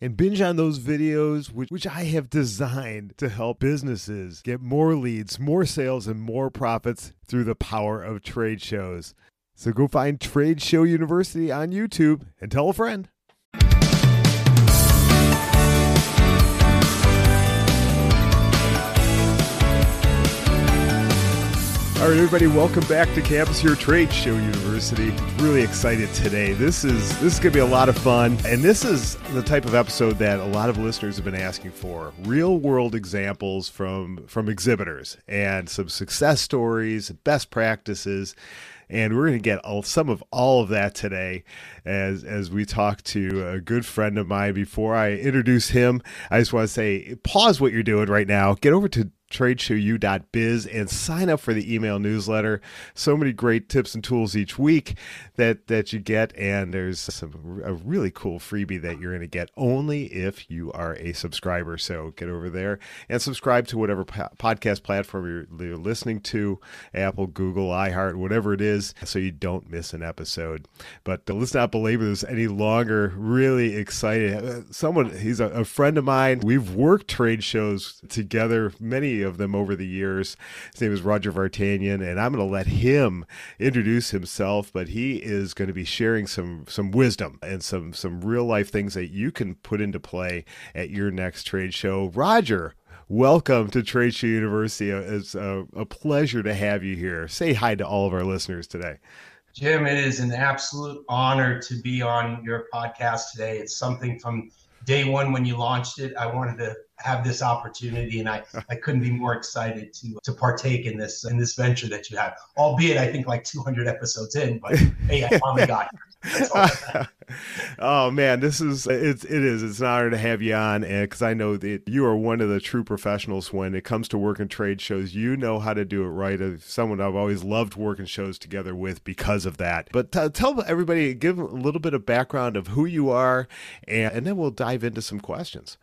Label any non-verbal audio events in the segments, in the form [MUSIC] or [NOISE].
and binge on those videos, which, which I have designed to help businesses get more leads, more sales, and more profits through the power of trade shows. So go find Trade Show University on YouTube and tell a friend. All right, everybody, welcome back to Campus Here Trade Show University. Really excited today. This is this is going to be a lot of fun, and this is the type of episode that a lot of listeners have been asking for: real world examples from from exhibitors and some success stories, best practices and we're going to get all, some of all of that today as as we talk to a good friend of mine before i introduce him i just want to say pause what you're doing right now get over to tradeshowu.biz and sign up for the email newsletter. So many great tips and tools each week that that you get, and there's some a really cool freebie that you're going to get only if you are a subscriber. So get over there and subscribe to whatever po- podcast platform you're, you're listening to, Apple, Google, iHeart, whatever it is, so you don't miss an episode. But uh, let's not belabor this any longer. Really excited. Uh, someone, he's a, a friend of mine. We've worked trade shows together many of them over the years. His name is Roger Vartanian, and I'm going to let him introduce himself. But he is going to be sharing some some wisdom and some some real life things that you can put into play at your next trade show. Roger, welcome to Trade Show University. It's a, a pleasure to have you here. Say hi to all of our listeners today. Jim, it is an absolute honor to be on your podcast today. It's something from day one when you launched it. I wanted to have this opportunity, and I, [LAUGHS] I couldn't be more excited to to partake in this in this venture that you have. Albeit, I think like 200 episodes in, but [LAUGHS] hey, I finally got here. [LAUGHS] oh man, this is it's it is it's an honor to have you on, and because I know that you are one of the true professionals when it comes to working trade shows. You know how to do it right. As someone I've always loved working shows together with because of that. But t- tell everybody, give a little bit of background of who you are, and, and then we'll dive into some questions.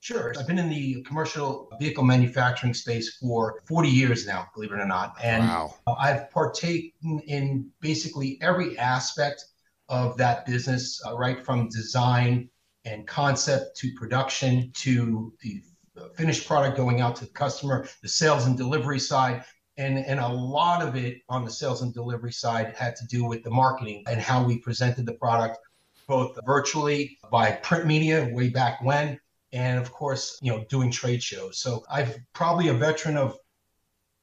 Sure. I've been in the commercial vehicle manufacturing space for 40 years now, believe it or not. And wow. I've partaken in basically every aspect of that business, uh, right from design and concept to production to the finished product going out to the customer, the sales and delivery side. And, and a lot of it on the sales and delivery side had to do with the marketing and how we presented the product, both virtually by print media way back when, and of course, you know, doing trade shows. So I've probably a veteran of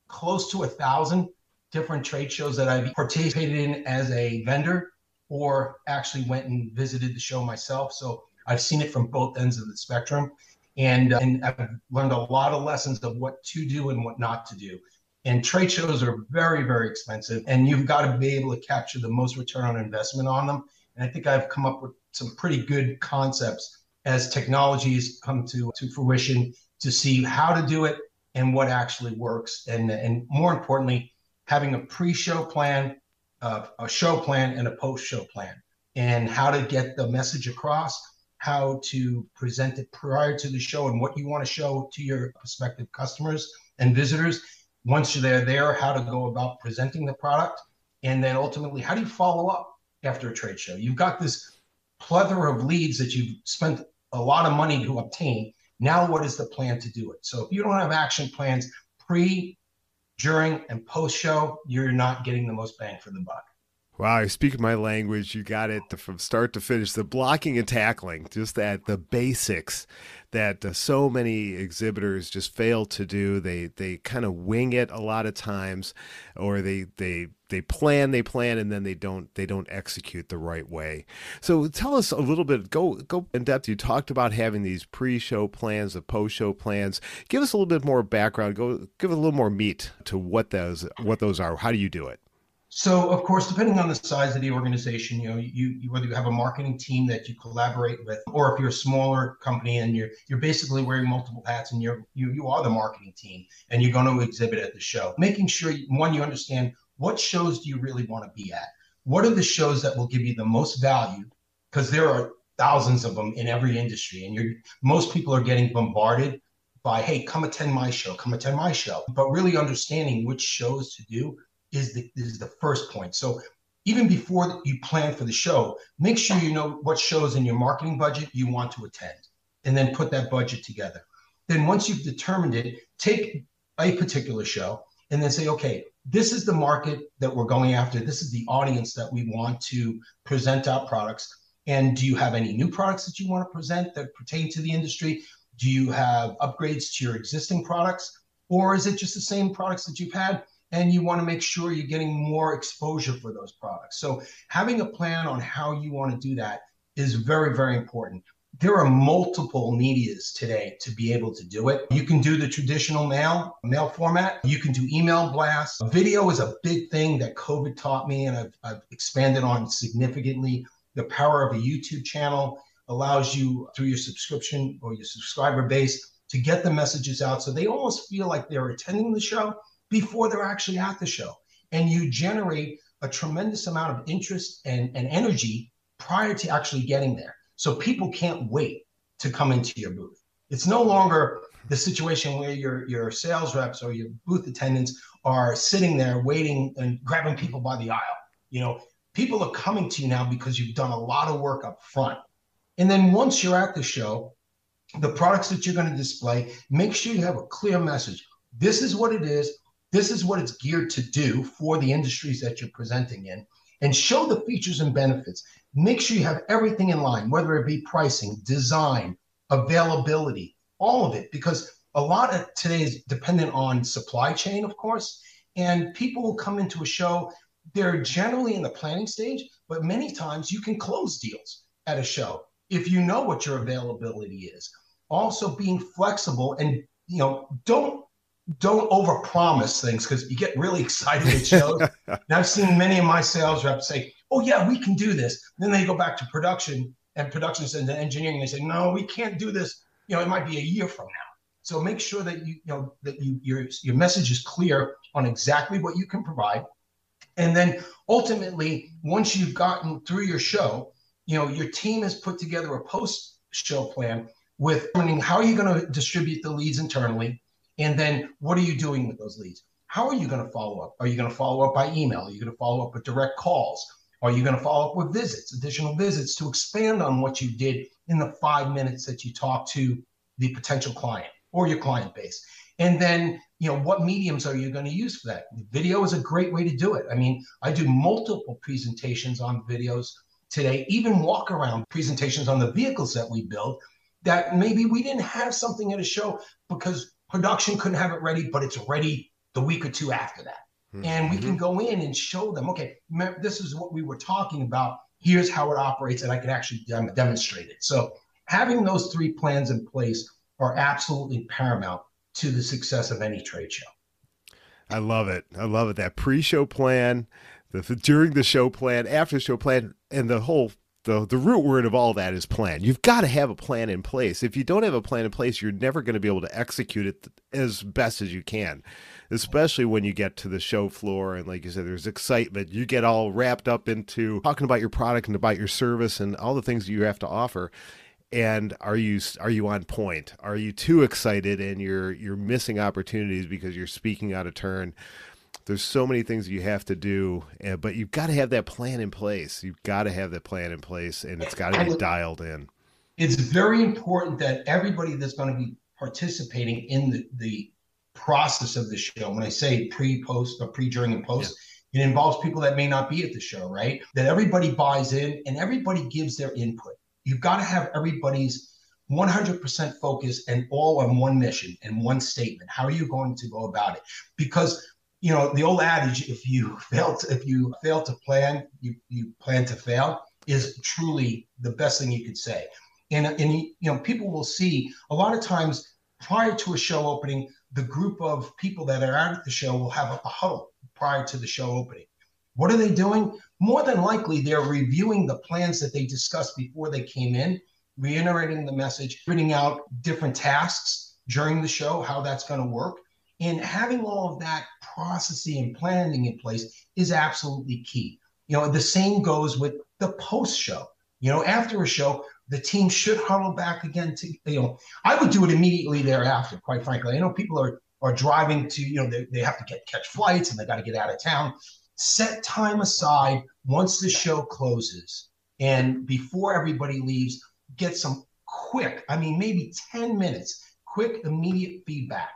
close to a thousand different trade shows that I've participated in as a vendor or actually went and visited the show myself. So I've seen it from both ends of the spectrum. And, uh, and I've learned a lot of lessons of what to do and what not to do. And trade shows are very, very expensive, and you've got to be able to capture the most return on investment on them. And I think I've come up with some pretty good concepts as technologies come to, to fruition to see how to do it and what actually works. And, and more importantly, having a pre show plan, uh, a show plan, and a post show plan, and how to get the message across, how to present it prior to the show, and what you want to show to your prospective customers and visitors. Once they're there, how to go about presenting the product. And then ultimately, how do you follow up after a trade show? You've got this plethora of leads that you've spent a lot of money to obtain. Now, what is the plan to do it? So if you don't have action plans pre, during, and post show, you're not getting the most bang for the buck. Wow, you speak my language. You got it from start to finish. The blocking and tackling, just that the basics that uh, so many exhibitors just fail to do. They they kind of wing it a lot of times, or they they they plan they plan and then they don't they don't execute the right way. So tell us a little bit. Go go in depth. You talked about having these pre-show plans, the post-show plans. Give us a little bit more background. Go give a little more meat to what those what those are. How do you do it? So, of course, depending on the size of the organization, you know, you, you, whether you have a marketing team that you collaborate with, or if you're a smaller company and you're you're basically wearing multiple hats and you're you you are the marketing team and you're going to exhibit at the show, making sure one you understand what shows do you really want to be at, what are the shows that will give you the most value, because there are thousands of them in every industry, and you're most people are getting bombarded by hey, come attend my show, come attend my show, but really understanding which shows to do is the is the first point. So even before you plan for the show, make sure you know what shows in your marketing budget you want to attend, and then put that budget together. Then once you've determined it, take a particular show and then say, okay, this is the market that we're going after. This is the audience that we want to present our products. And do you have any new products that you want to present that pertain to the industry? Do you have upgrades to your existing products? Or is it just the same products that you've had? and you want to make sure you're getting more exposure for those products. So having a plan on how you want to do that is very, very important. There are multiple medias today to be able to do it. You can do the traditional mail, mail format. You can do email blasts. Video is a big thing that COVID taught me, and I've, I've expanded on significantly. The power of a YouTube channel allows you through your subscription or your subscriber base to get the messages out so they almost feel like they're attending the show before they're actually at the show. And you generate a tremendous amount of interest and, and energy prior to actually getting there. So people can't wait to come into your booth. It's no longer the situation where your your sales reps or your booth attendants are sitting there waiting and grabbing people by the aisle. You know, people are coming to you now because you've done a lot of work up front. And then once you're at the show, the products that you're going to display, make sure you have a clear message. This is what it is. This is what it's geared to do for the industries that you're presenting in and show the features and benefits. Make sure you have everything in line, whether it be pricing, design, availability, all of it, because a lot of today is dependent on supply chain, of course. And people will come into a show, they're generally in the planning stage, but many times you can close deals at a show if you know what your availability is. Also being flexible and you know, don't don't overpromise things because you get really excited at shows. [LAUGHS] and I've seen many of my sales reps say, "Oh yeah, we can do this." And then they go back to production and production and engineering. And they say, "No, we can't do this. You know, it might be a year from now." So make sure that you, you know that you your your message is clear on exactly what you can provide, and then ultimately, once you've gotten through your show, you know your team has put together a post show plan with how are you going to distribute the leads internally and then what are you doing with those leads? How are you going to follow up? Are you going to follow up by email? Are you going to follow up with direct calls? Are you going to follow up with visits, additional visits to expand on what you did in the five minutes that you talked to the potential client or your client base? And then, you know, what mediums are you going to use for that? Video is a great way to do it. I mean, I do multiple presentations on videos today, even walk around presentations on the vehicles that we build that maybe we didn't have something at a show because production couldn't have it ready, but it's ready the week or two after that. Mm-hmm. And we can mm-hmm. go in and show them, okay, this is what we were talking about. Here's how it operates, and I can actually demonstrate it. So having those three plans in place are absolutely paramount to the success of any trade show. I love it. I love it. That pre-show plan, the, the during the show plan, after the show plan, and the whole the the root word of all that is plan. You've got to have a plan in place. If you don't have a plan in place, you're never going to be able to execute it as best as you can. Especially when you get to the show floor and like you said there's excitement. You get all wrapped up into talking about your product and about your service and all the things you have to offer. And are you are you on point? Are you too excited and you're you're missing opportunities because you're speaking out of turn? There's so many things you have to do, eh, but you've got to have that plan in place. You've got to have that plan in place, and it's got to be dialed in. It's very important that everybody that's going to be participating in the, the process of the show, when I say pre, post, or pre, during, and post, yeah. it involves people that may not be at the show, right? That everybody buys in and everybody gives their input. You've got to have everybody's 100% focus and all on one mission and one statement. How are you going to go about it? Because you know the old adage if you [LAUGHS] fail to, if you fail to plan you, you plan to fail is truly the best thing you could say and, and you know people will see a lot of times prior to a show opening the group of people that are out at the show will have a, a huddle prior to the show opening What are they doing? More than likely, they're reviewing the plans that they discussed before they came in, reiterating the message, putting out different tasks during the show, how that's going to work. And having all of that processing and planning in place is absolutely key. You know, the same goes with the post show. You know, after a show, the team should huddle back again to, you know, I would do it immediately thereafter, quite frankly. I know people are are driving to, you know, they, they have to get catch flights and they got to get out of town. Set time aside once the show closes and before everybody leaves, get some quick, I mean, maybe 10 minutes, quick, immediate feedback.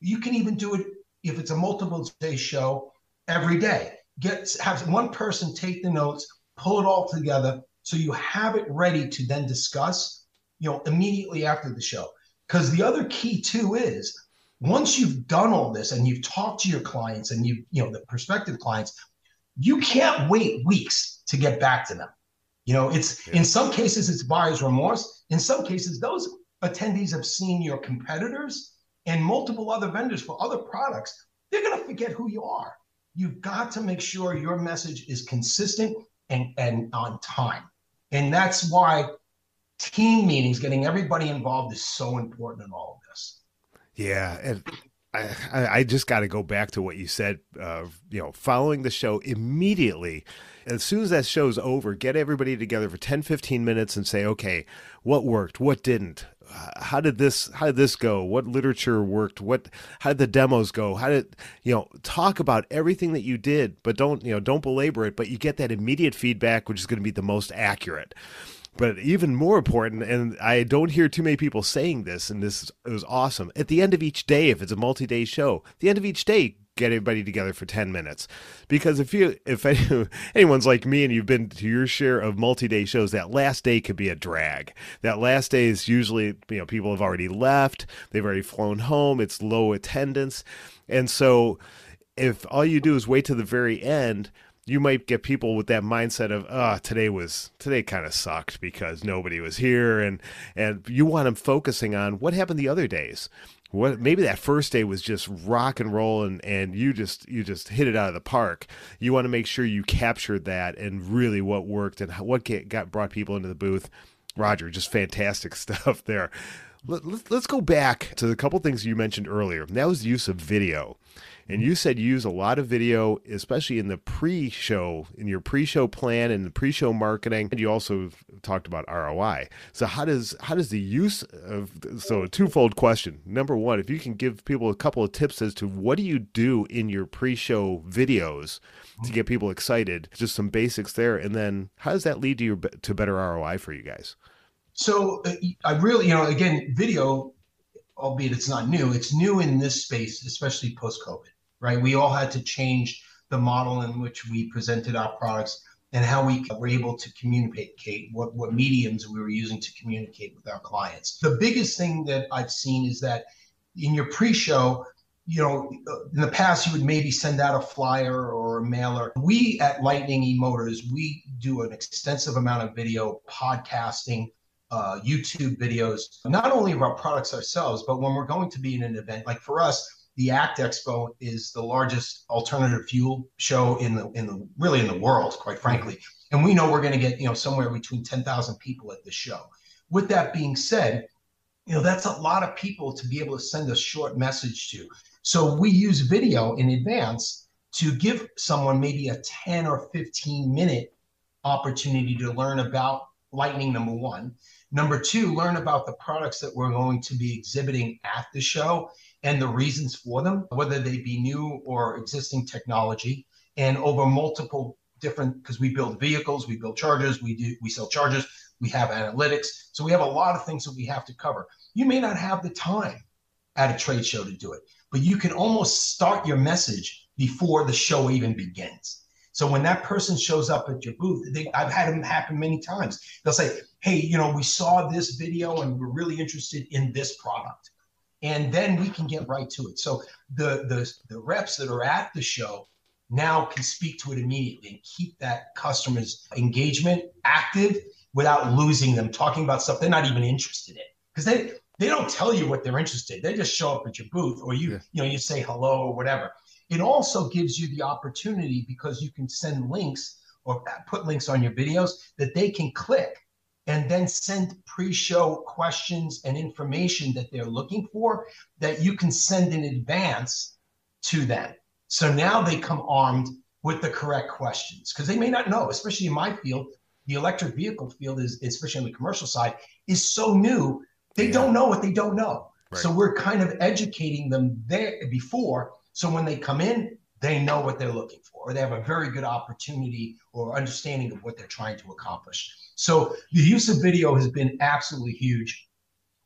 You can even do it if it's a multiple day show every day. Get have one person take the notes, pull it all together, so you have it ready to then discuss, you know, immediately after the show. Because the other key too is once you've done all this and you've talked to your clients and you, you know, the prospective clients, you can't wait weeks to get back to them. You know, it's yeah. in some cases it's buyer's remorse. In some cases, those attendees have seen your competitors and multiple other vendors for other products. They're going to forget who you are. You've got to make sure your message is consistent and, and on time. And that's why team meetings, getting everybody involved is so important in all of this. Yeah. And I, I just got to go back to what you said, uh, you know, following the show immediately. As soon as that show's over, get everybody together for 10, 15 minutes and say, okay, what worked? What didn't? How did this how did this go? What literature worked? What how did the demos go? How did you know talk about everything that you did but don't you know don't belabor it but you get that immediate feedback which is going to be the most accurate. But even more important and i don't hear too many people saying this and this is awesome. At the end of each day if it's a multi-day show the end of each day get everybody together for 10 minutes. Because if you if [LAUGHS] any, anyone's like me and you've been to your share of multi-day shows that last day could be a drag. That last day is usually you know people have already left. They've already flown home. It's low attendance. And so if all you do is wait to the very end you might get people with that mindset of ah oh, today was today kind of sucked because nobody was here. And and you want them focusing on what happened the other days what maybe that first day was just rock and roll and and you just you just hit it out of the park. You want to make sure you captured that and really what worked and what got brought people into the booth. Roger just fantastic [LAUGHS] stuff there. Let, us go back to the couple things you mentioned earlier. That was the use of video and you said you use a lot of video, especially in the pre-show, in your pre-show plan and the pre-show marketing. And you also talked about ROI. So how does how does the use of so a twofold question. Number one, if you can give people a couple of tips as to what do you do in your pre-show videos to get people excited, just some basics there, and then how does that lead to your to better ROI for you guys? So uh, I really, you know, again, video albeit it's not new, it's new in this space, especially post COVID right? We all had to change the model in which we presented our products and how we were able to communicate, what, what mediums we were using to communicate with our clients. The biggest thing that I've seen is that in your pre show, you know, in the past, you would maybe send out a flyer or a mailer. We at Lightning E Motors, we do an extensive amount of video podcasting, uh, YouTube videos, not only of our products ourselves, but when we're going to be in an event, like for us, the ACT Expo is the largest alternative fuel show in the in the really in the world, quite frankly. And we know we're going to get you know somewhere between ten thousand people at the show. With that being said, you know that's a lot of people to be able to send a short message to. So we use video in advance to give someone maybe a 10 or 15 minute opportunity to learn about Lightning, number one. Number two, learn about the products that we're going to be exhibiting at the show and the reasons for them, whether they be new or existing technology, and over multiple different because we build vehicles, we build chargers, we do we sell chargers, we have analytics. So we have a lot of things that we have to cover. You may not have the time at a trade show to do it, but you can almost start your message before the show even begins. So when that person shows up at your booth, they, I've had them happen many times. They'll say, "Hey, you know, we saw this video and we're really interested in this product." And then we can get right to it. So the the the reps that are at the show now can speak to it immediately and keep that customer's engagement active without losing them talking about stuff they're not even interested in because they they don't tell you what they're interested they just show up at your booth or you yeah. you know you say hello or whatever It also gives you the opportunity because you can send links or put links on your videos that they can click and then send pre-show questions and information that they're looking for that you can send in advance to them. So now they come armed with the correct questions because they may not know, especially in my field, the electric vehicle field is, especially on the commercial side, is so new. They yeah. don't know what they don't know. Right. So we're kind of educating them there before. So when they come in, they know what they're looking for, or they have a very good opportunity or understanding of what they're trying to accomplish. So the use of video has been absolutely huge.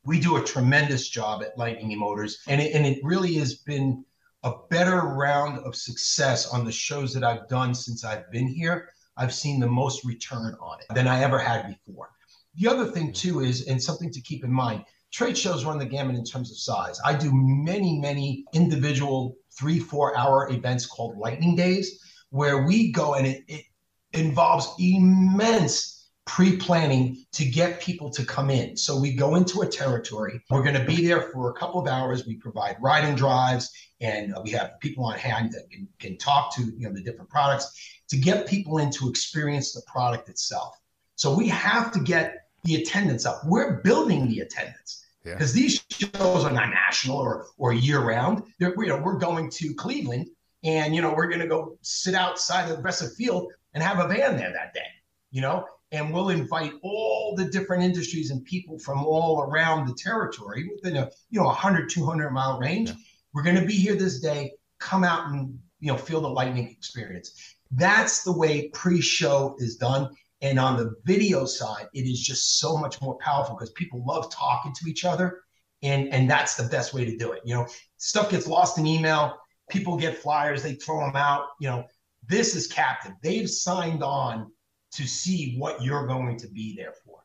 We do a tremendous job at Lightning eMotors, and it, and it really has been a better round of success on the shows that I've done since I've been here. I've seen the most return on it than I ever had before. The other thing, too, is, and something to keep in mind, trade shows run the gamut in terms of size. I do many, many individual three, four hour events called Lightning Days, where we go and it, it involves immense pre-planning to get people to come in. So we go into a territory. We're going to be there for a couple of hours. We provide ride and drives, and uh, we have people on hand that can, can talk to you know the different products to get people in to experience the product itself. So we have to get the attendance up. We're building the attendance because yeah. these shows are not national or or year round. They're, you know, we're going to Cleveland, and you know we're going to go sit outside of the Progressive Field and have a van there that day. You know, and we'll invite all the different industries and people from all around the territory within a you know 100 200 mile range. Yeah. We're going to be here this day. Come out and you know feel the lightning experience. That's the way pre-show is done. And on the video side, it is just so much more powerful because people love talking to each other. And, and that's the best way to do it. You know, stuff gets lost in email. People get flyers, they throw them out. You know, this is captive. They've signed on to see what you're going to be there for.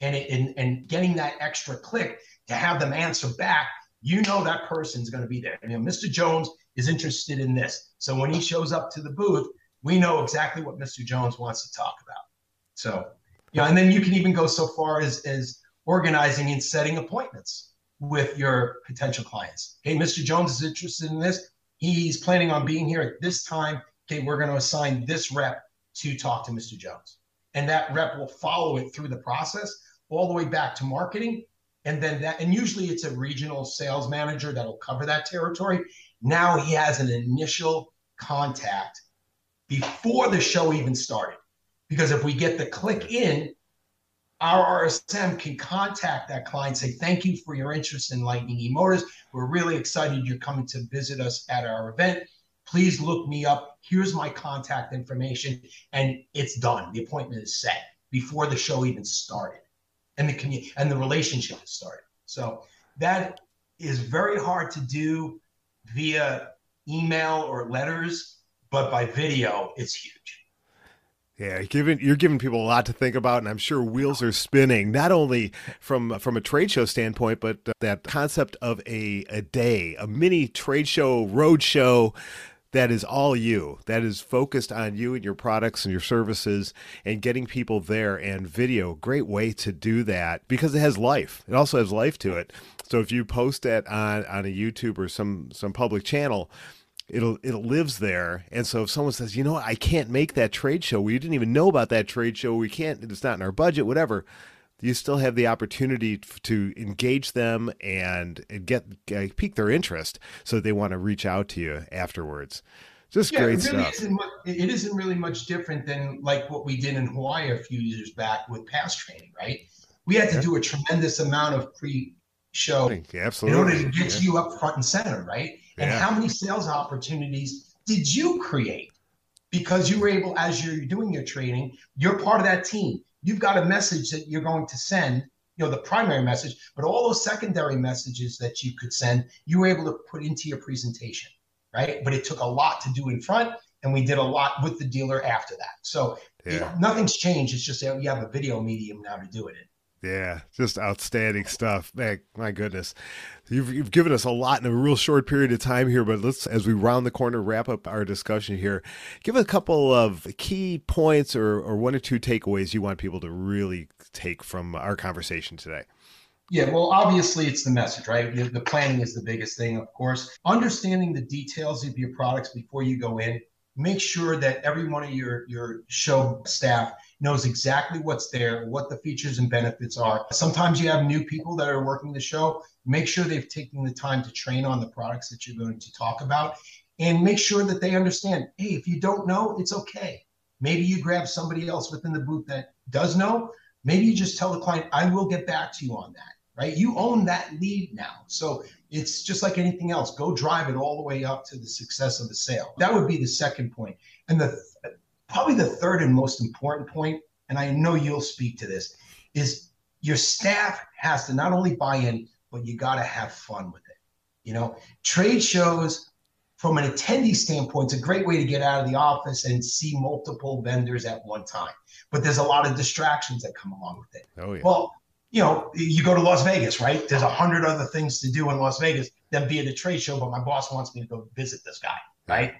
And, it, and, and getting that extra click to have them answer back, you know that person's going to be there. You know, Mr. Jones is interested in this. So when he shows up to the booth, we know exactly what Mr. Jones wants to talk about. So, know, and then you can even go so far as, as organizing and setting appointments with your potential clients. Hey, Mr. Jones is interested in this. He's planning on being here at this time. Okay, we're going to assign this rep to talk to Mr. Jones. And that rep will follow it through the process all the way back to marketing. And then that, and usually it's a regional sales manager that'll cover that territory. Now he has an initial contact before the show even started. Because if we get the click in, our RSM can contact that client, say, Thank you for your interest in Lightning eMotors. We're really excited you're coming to visit us at our event. Please look me up. Here's my contact information. And it's done. The appointment is set before the show even started and the and the relationship has started. So that is very hard to do via email or letters but by video, it's huge. Yeah, giving you're giving people a lot to think about, and I'm sure wheels are spinning. Not only from from a trade show standpoint, but uh, that concept of a a day, a mini trade show, road show that is all you that is focused on you and your products and your services and getting people there and video great way to do that because it has life it also has life to it so if you post it on on a youtube or some some public channel it'll it lives there. And so if someone says you know what, i can't make that trade show we didn't even know about that trade show. We can't it's not in our budget whatever. You still have the opportunity to engage them and, get uh, pique their interest. So they want to reach out to you afterwards. Just yeah, great it really stuff. isn't, it isn't really much different than like what we did in hawaii a few years back with pass training right? We had to do a tremendous amount of pre show Absolutely. in order to get yeah. you up front and center right and yeah. how many sales opportunities did you create? Because you were able, as you're doing your training, you're part of that team. You've got a message that you're going to send, you know, the primary message, but all those secondary messages that you could send, you were able to put into your presentation, right? But it took a lot to do in front, and we did a lot with the dealer after that. So yeah. it, nothing's changed. It's just you have a video medium now to do it in. Yeah, just outstanding stuff. Man, my goodness. You've, you've given us a lot in a real short period of time here, but let's, as we round the corner, wrap up our discussion here, give a couple of key points or, or one or two takeaways you want people to really take from our conversation today. Yeah, well, obviously it's the message, right? The, the, planning is the biggest thing, of course. Understanding the details of your products before you go in. Make sure that every one of your your show staff knows exactly what's there, what the features and benefits are. Sometimes you have new people that are working the show. Make sure they've taken the time to train on the products that you're going to talk about and make sure that they understand hey, if you don't know, it's okay. Maybe you grab somebody else within the booth that does know. Maybe you just tell the client, I will get back to you on that right? You own that lead now. So it's just like anything else. Go drive it all the way up to the success of the sale. That would be the second point. And the probably the third and most important point, and I know you'll speak to this, is your staff has to not only buy in, but you got to have fun with it. You know, trade shows from an attendee standpoint, it's a great way to get out of the office and see multiple vendors at one time. But there's a lot of distractions that come along with it. Oh, yeah. Well, you know, you go to Las Vegas, right? There's a hundred other things to do in Las Vegas than be at a trade show, but my boss wants me to go visit this guy, right?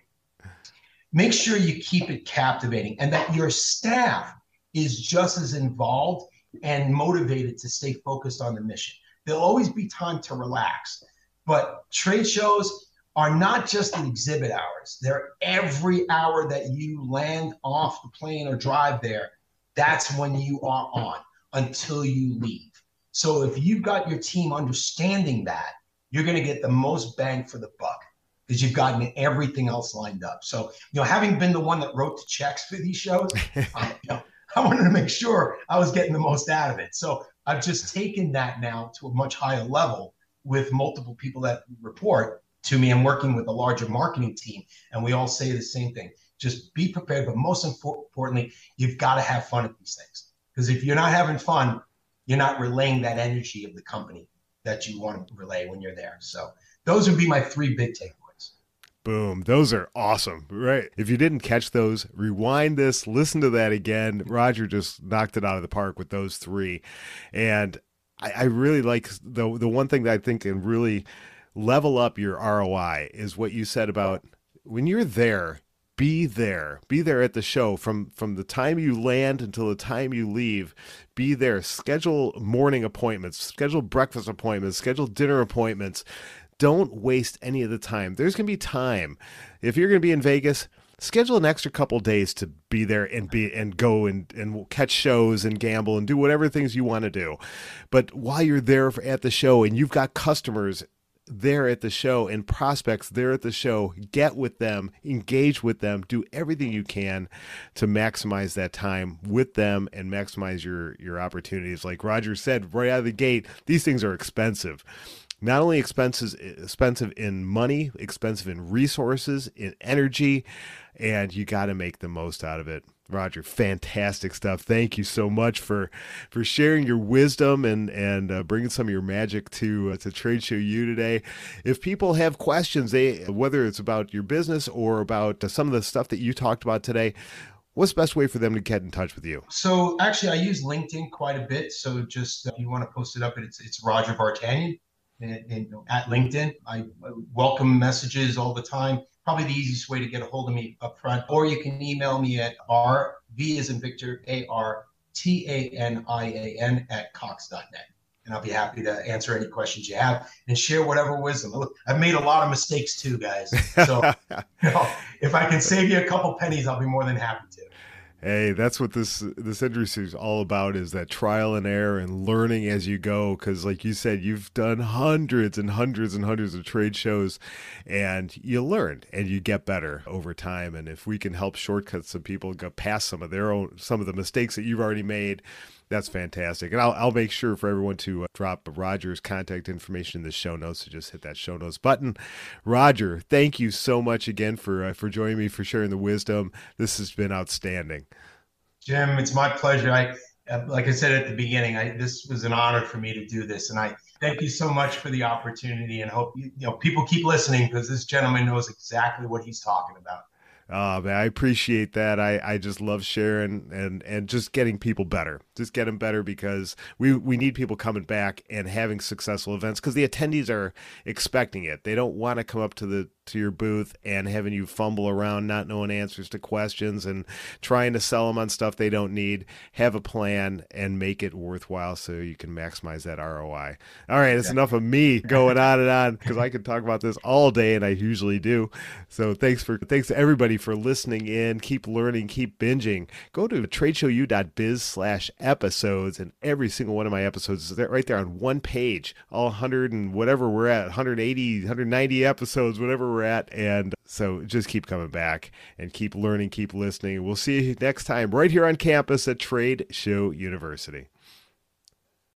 Make sure you keep it captivating and that your staff is just as involved and motivated to stay focused on the mission. There'll always be time to relax, but trade shows are not just the exhibit hours. They're every hour that you land off the plane or drive there. That's when you are on until you leave. So if you've got your team understanding that, you're going to get the most bang for the buck because you've gotten everything else lined up. So, you know, having been the one that wrote the checks for these shows, I, [LAUGHS] um, you know, I wanted to make sure I was getting the most out of it. So I've just taken that now to a much higher level with multiple people that report to me. I'm working with a larger marketing team, and we all say the same thing. Just be prepared, but most importantly, you've got to have fun at these things. Because if you're not having fun, you're not relaying that energy of the company that you want to relay when you're there. So those would be my three big takeaways. Boom. Those are awesome. Right. If you didn't catch those, rewind this, listen to that again. Roger just knocked it out of the park with those three. And I, I really like the the one thing that I think can really level up your ROI is what you said about when you're there, be there be there at the show from from the time you land until the time you leave be there schedule morning appointments schedule breakfast appointments schedule dinner appointments don't waste any of the time there's going to be time if you're going to be in vegas schedule an extra couple days to be there and be and go and and catch shows and gamble and do whatever things you want to do but while you're there at the show and you've got customers there at the show and prospects there at the show, get with them, engage with them, do everything you can to maximize that time with them and maximize your your opportunities. Like Roger said right out of the gate, these things are expensive. Not only expenses expensive in money, expensive in resources, in energy, and you got to make the most out of it. Roger, fantastic stuff. Thank you so much for for sharing your wisdom and and uh, bringing some of your magic to uh, to Trade Show U today. If people have questions, they whether it's about your business or about uh, some of the stuff that you talked about today, what's the best way for them to get in touch with you? So actually, I use LinkedIn quite a bit. So just if you want to post it up, it's it's Roger Vartanian at LinkedIn. I welcome messages all the time probably the easiest way to get a hold of me up front. Or you can email me at R V is in Victor A R T A N I A N at Cox.net. And I'll be happy to answer any questions you have and share whatever wisdom. I've made a lot of mistakes too, guys. So [LAUGHS] you know, if I can save you a couple pennies, I'll be more than happy to. Hey, that's what this this industry is all about is that trial and error and learning as you go. Cuz like you said you've done hundreds and hundreds and hundreds of trade shows and you learn and you get better over time. And if we can help shortcut some people go past some of their own some of the mistakes that you've already made that's fantastic. And I'll, I'll make sure for everyone to uh, drop Roger's contact information in the show notes. So just hit that show notes button. Roger, thank you so much again for, uh, for joining me, for sharing the wisdom. This has been outstanding. Jim, it's my pleasure. I, uh, like I said at the beginning, I, this was an honor for me to do this. And I thank you so much for the opportunity and hope you, you know, people keep listening because this gentleman knows exactly what he's talking about. Oh man, I appreciate that. I, I just love sharing and, and just getting people better. Just getting better because we, we need people coming back and having successful events because the attendees are expecting it. They don't want to come up to the to your booth and having you fumble around not knowing answers to questions and trying to sell them on stuff they don't need. Have a plan and make it worthwhile so you can maximize that ROI. All right, it's yeah. enough of me going on and on because I could talk about this all day and I usually do. So thanks for thanks to everybody for listening in. Keep learning, keep binging. Go to tradeshowu.biz slash episodes and every single one of my episodes is right there on one page. All 100 and whatever we're at, 180, 190 episodes, whatever we're at. And so just keep coming back and keep learning, keep listening. We'll see you next time right here on campus at Trade Show University.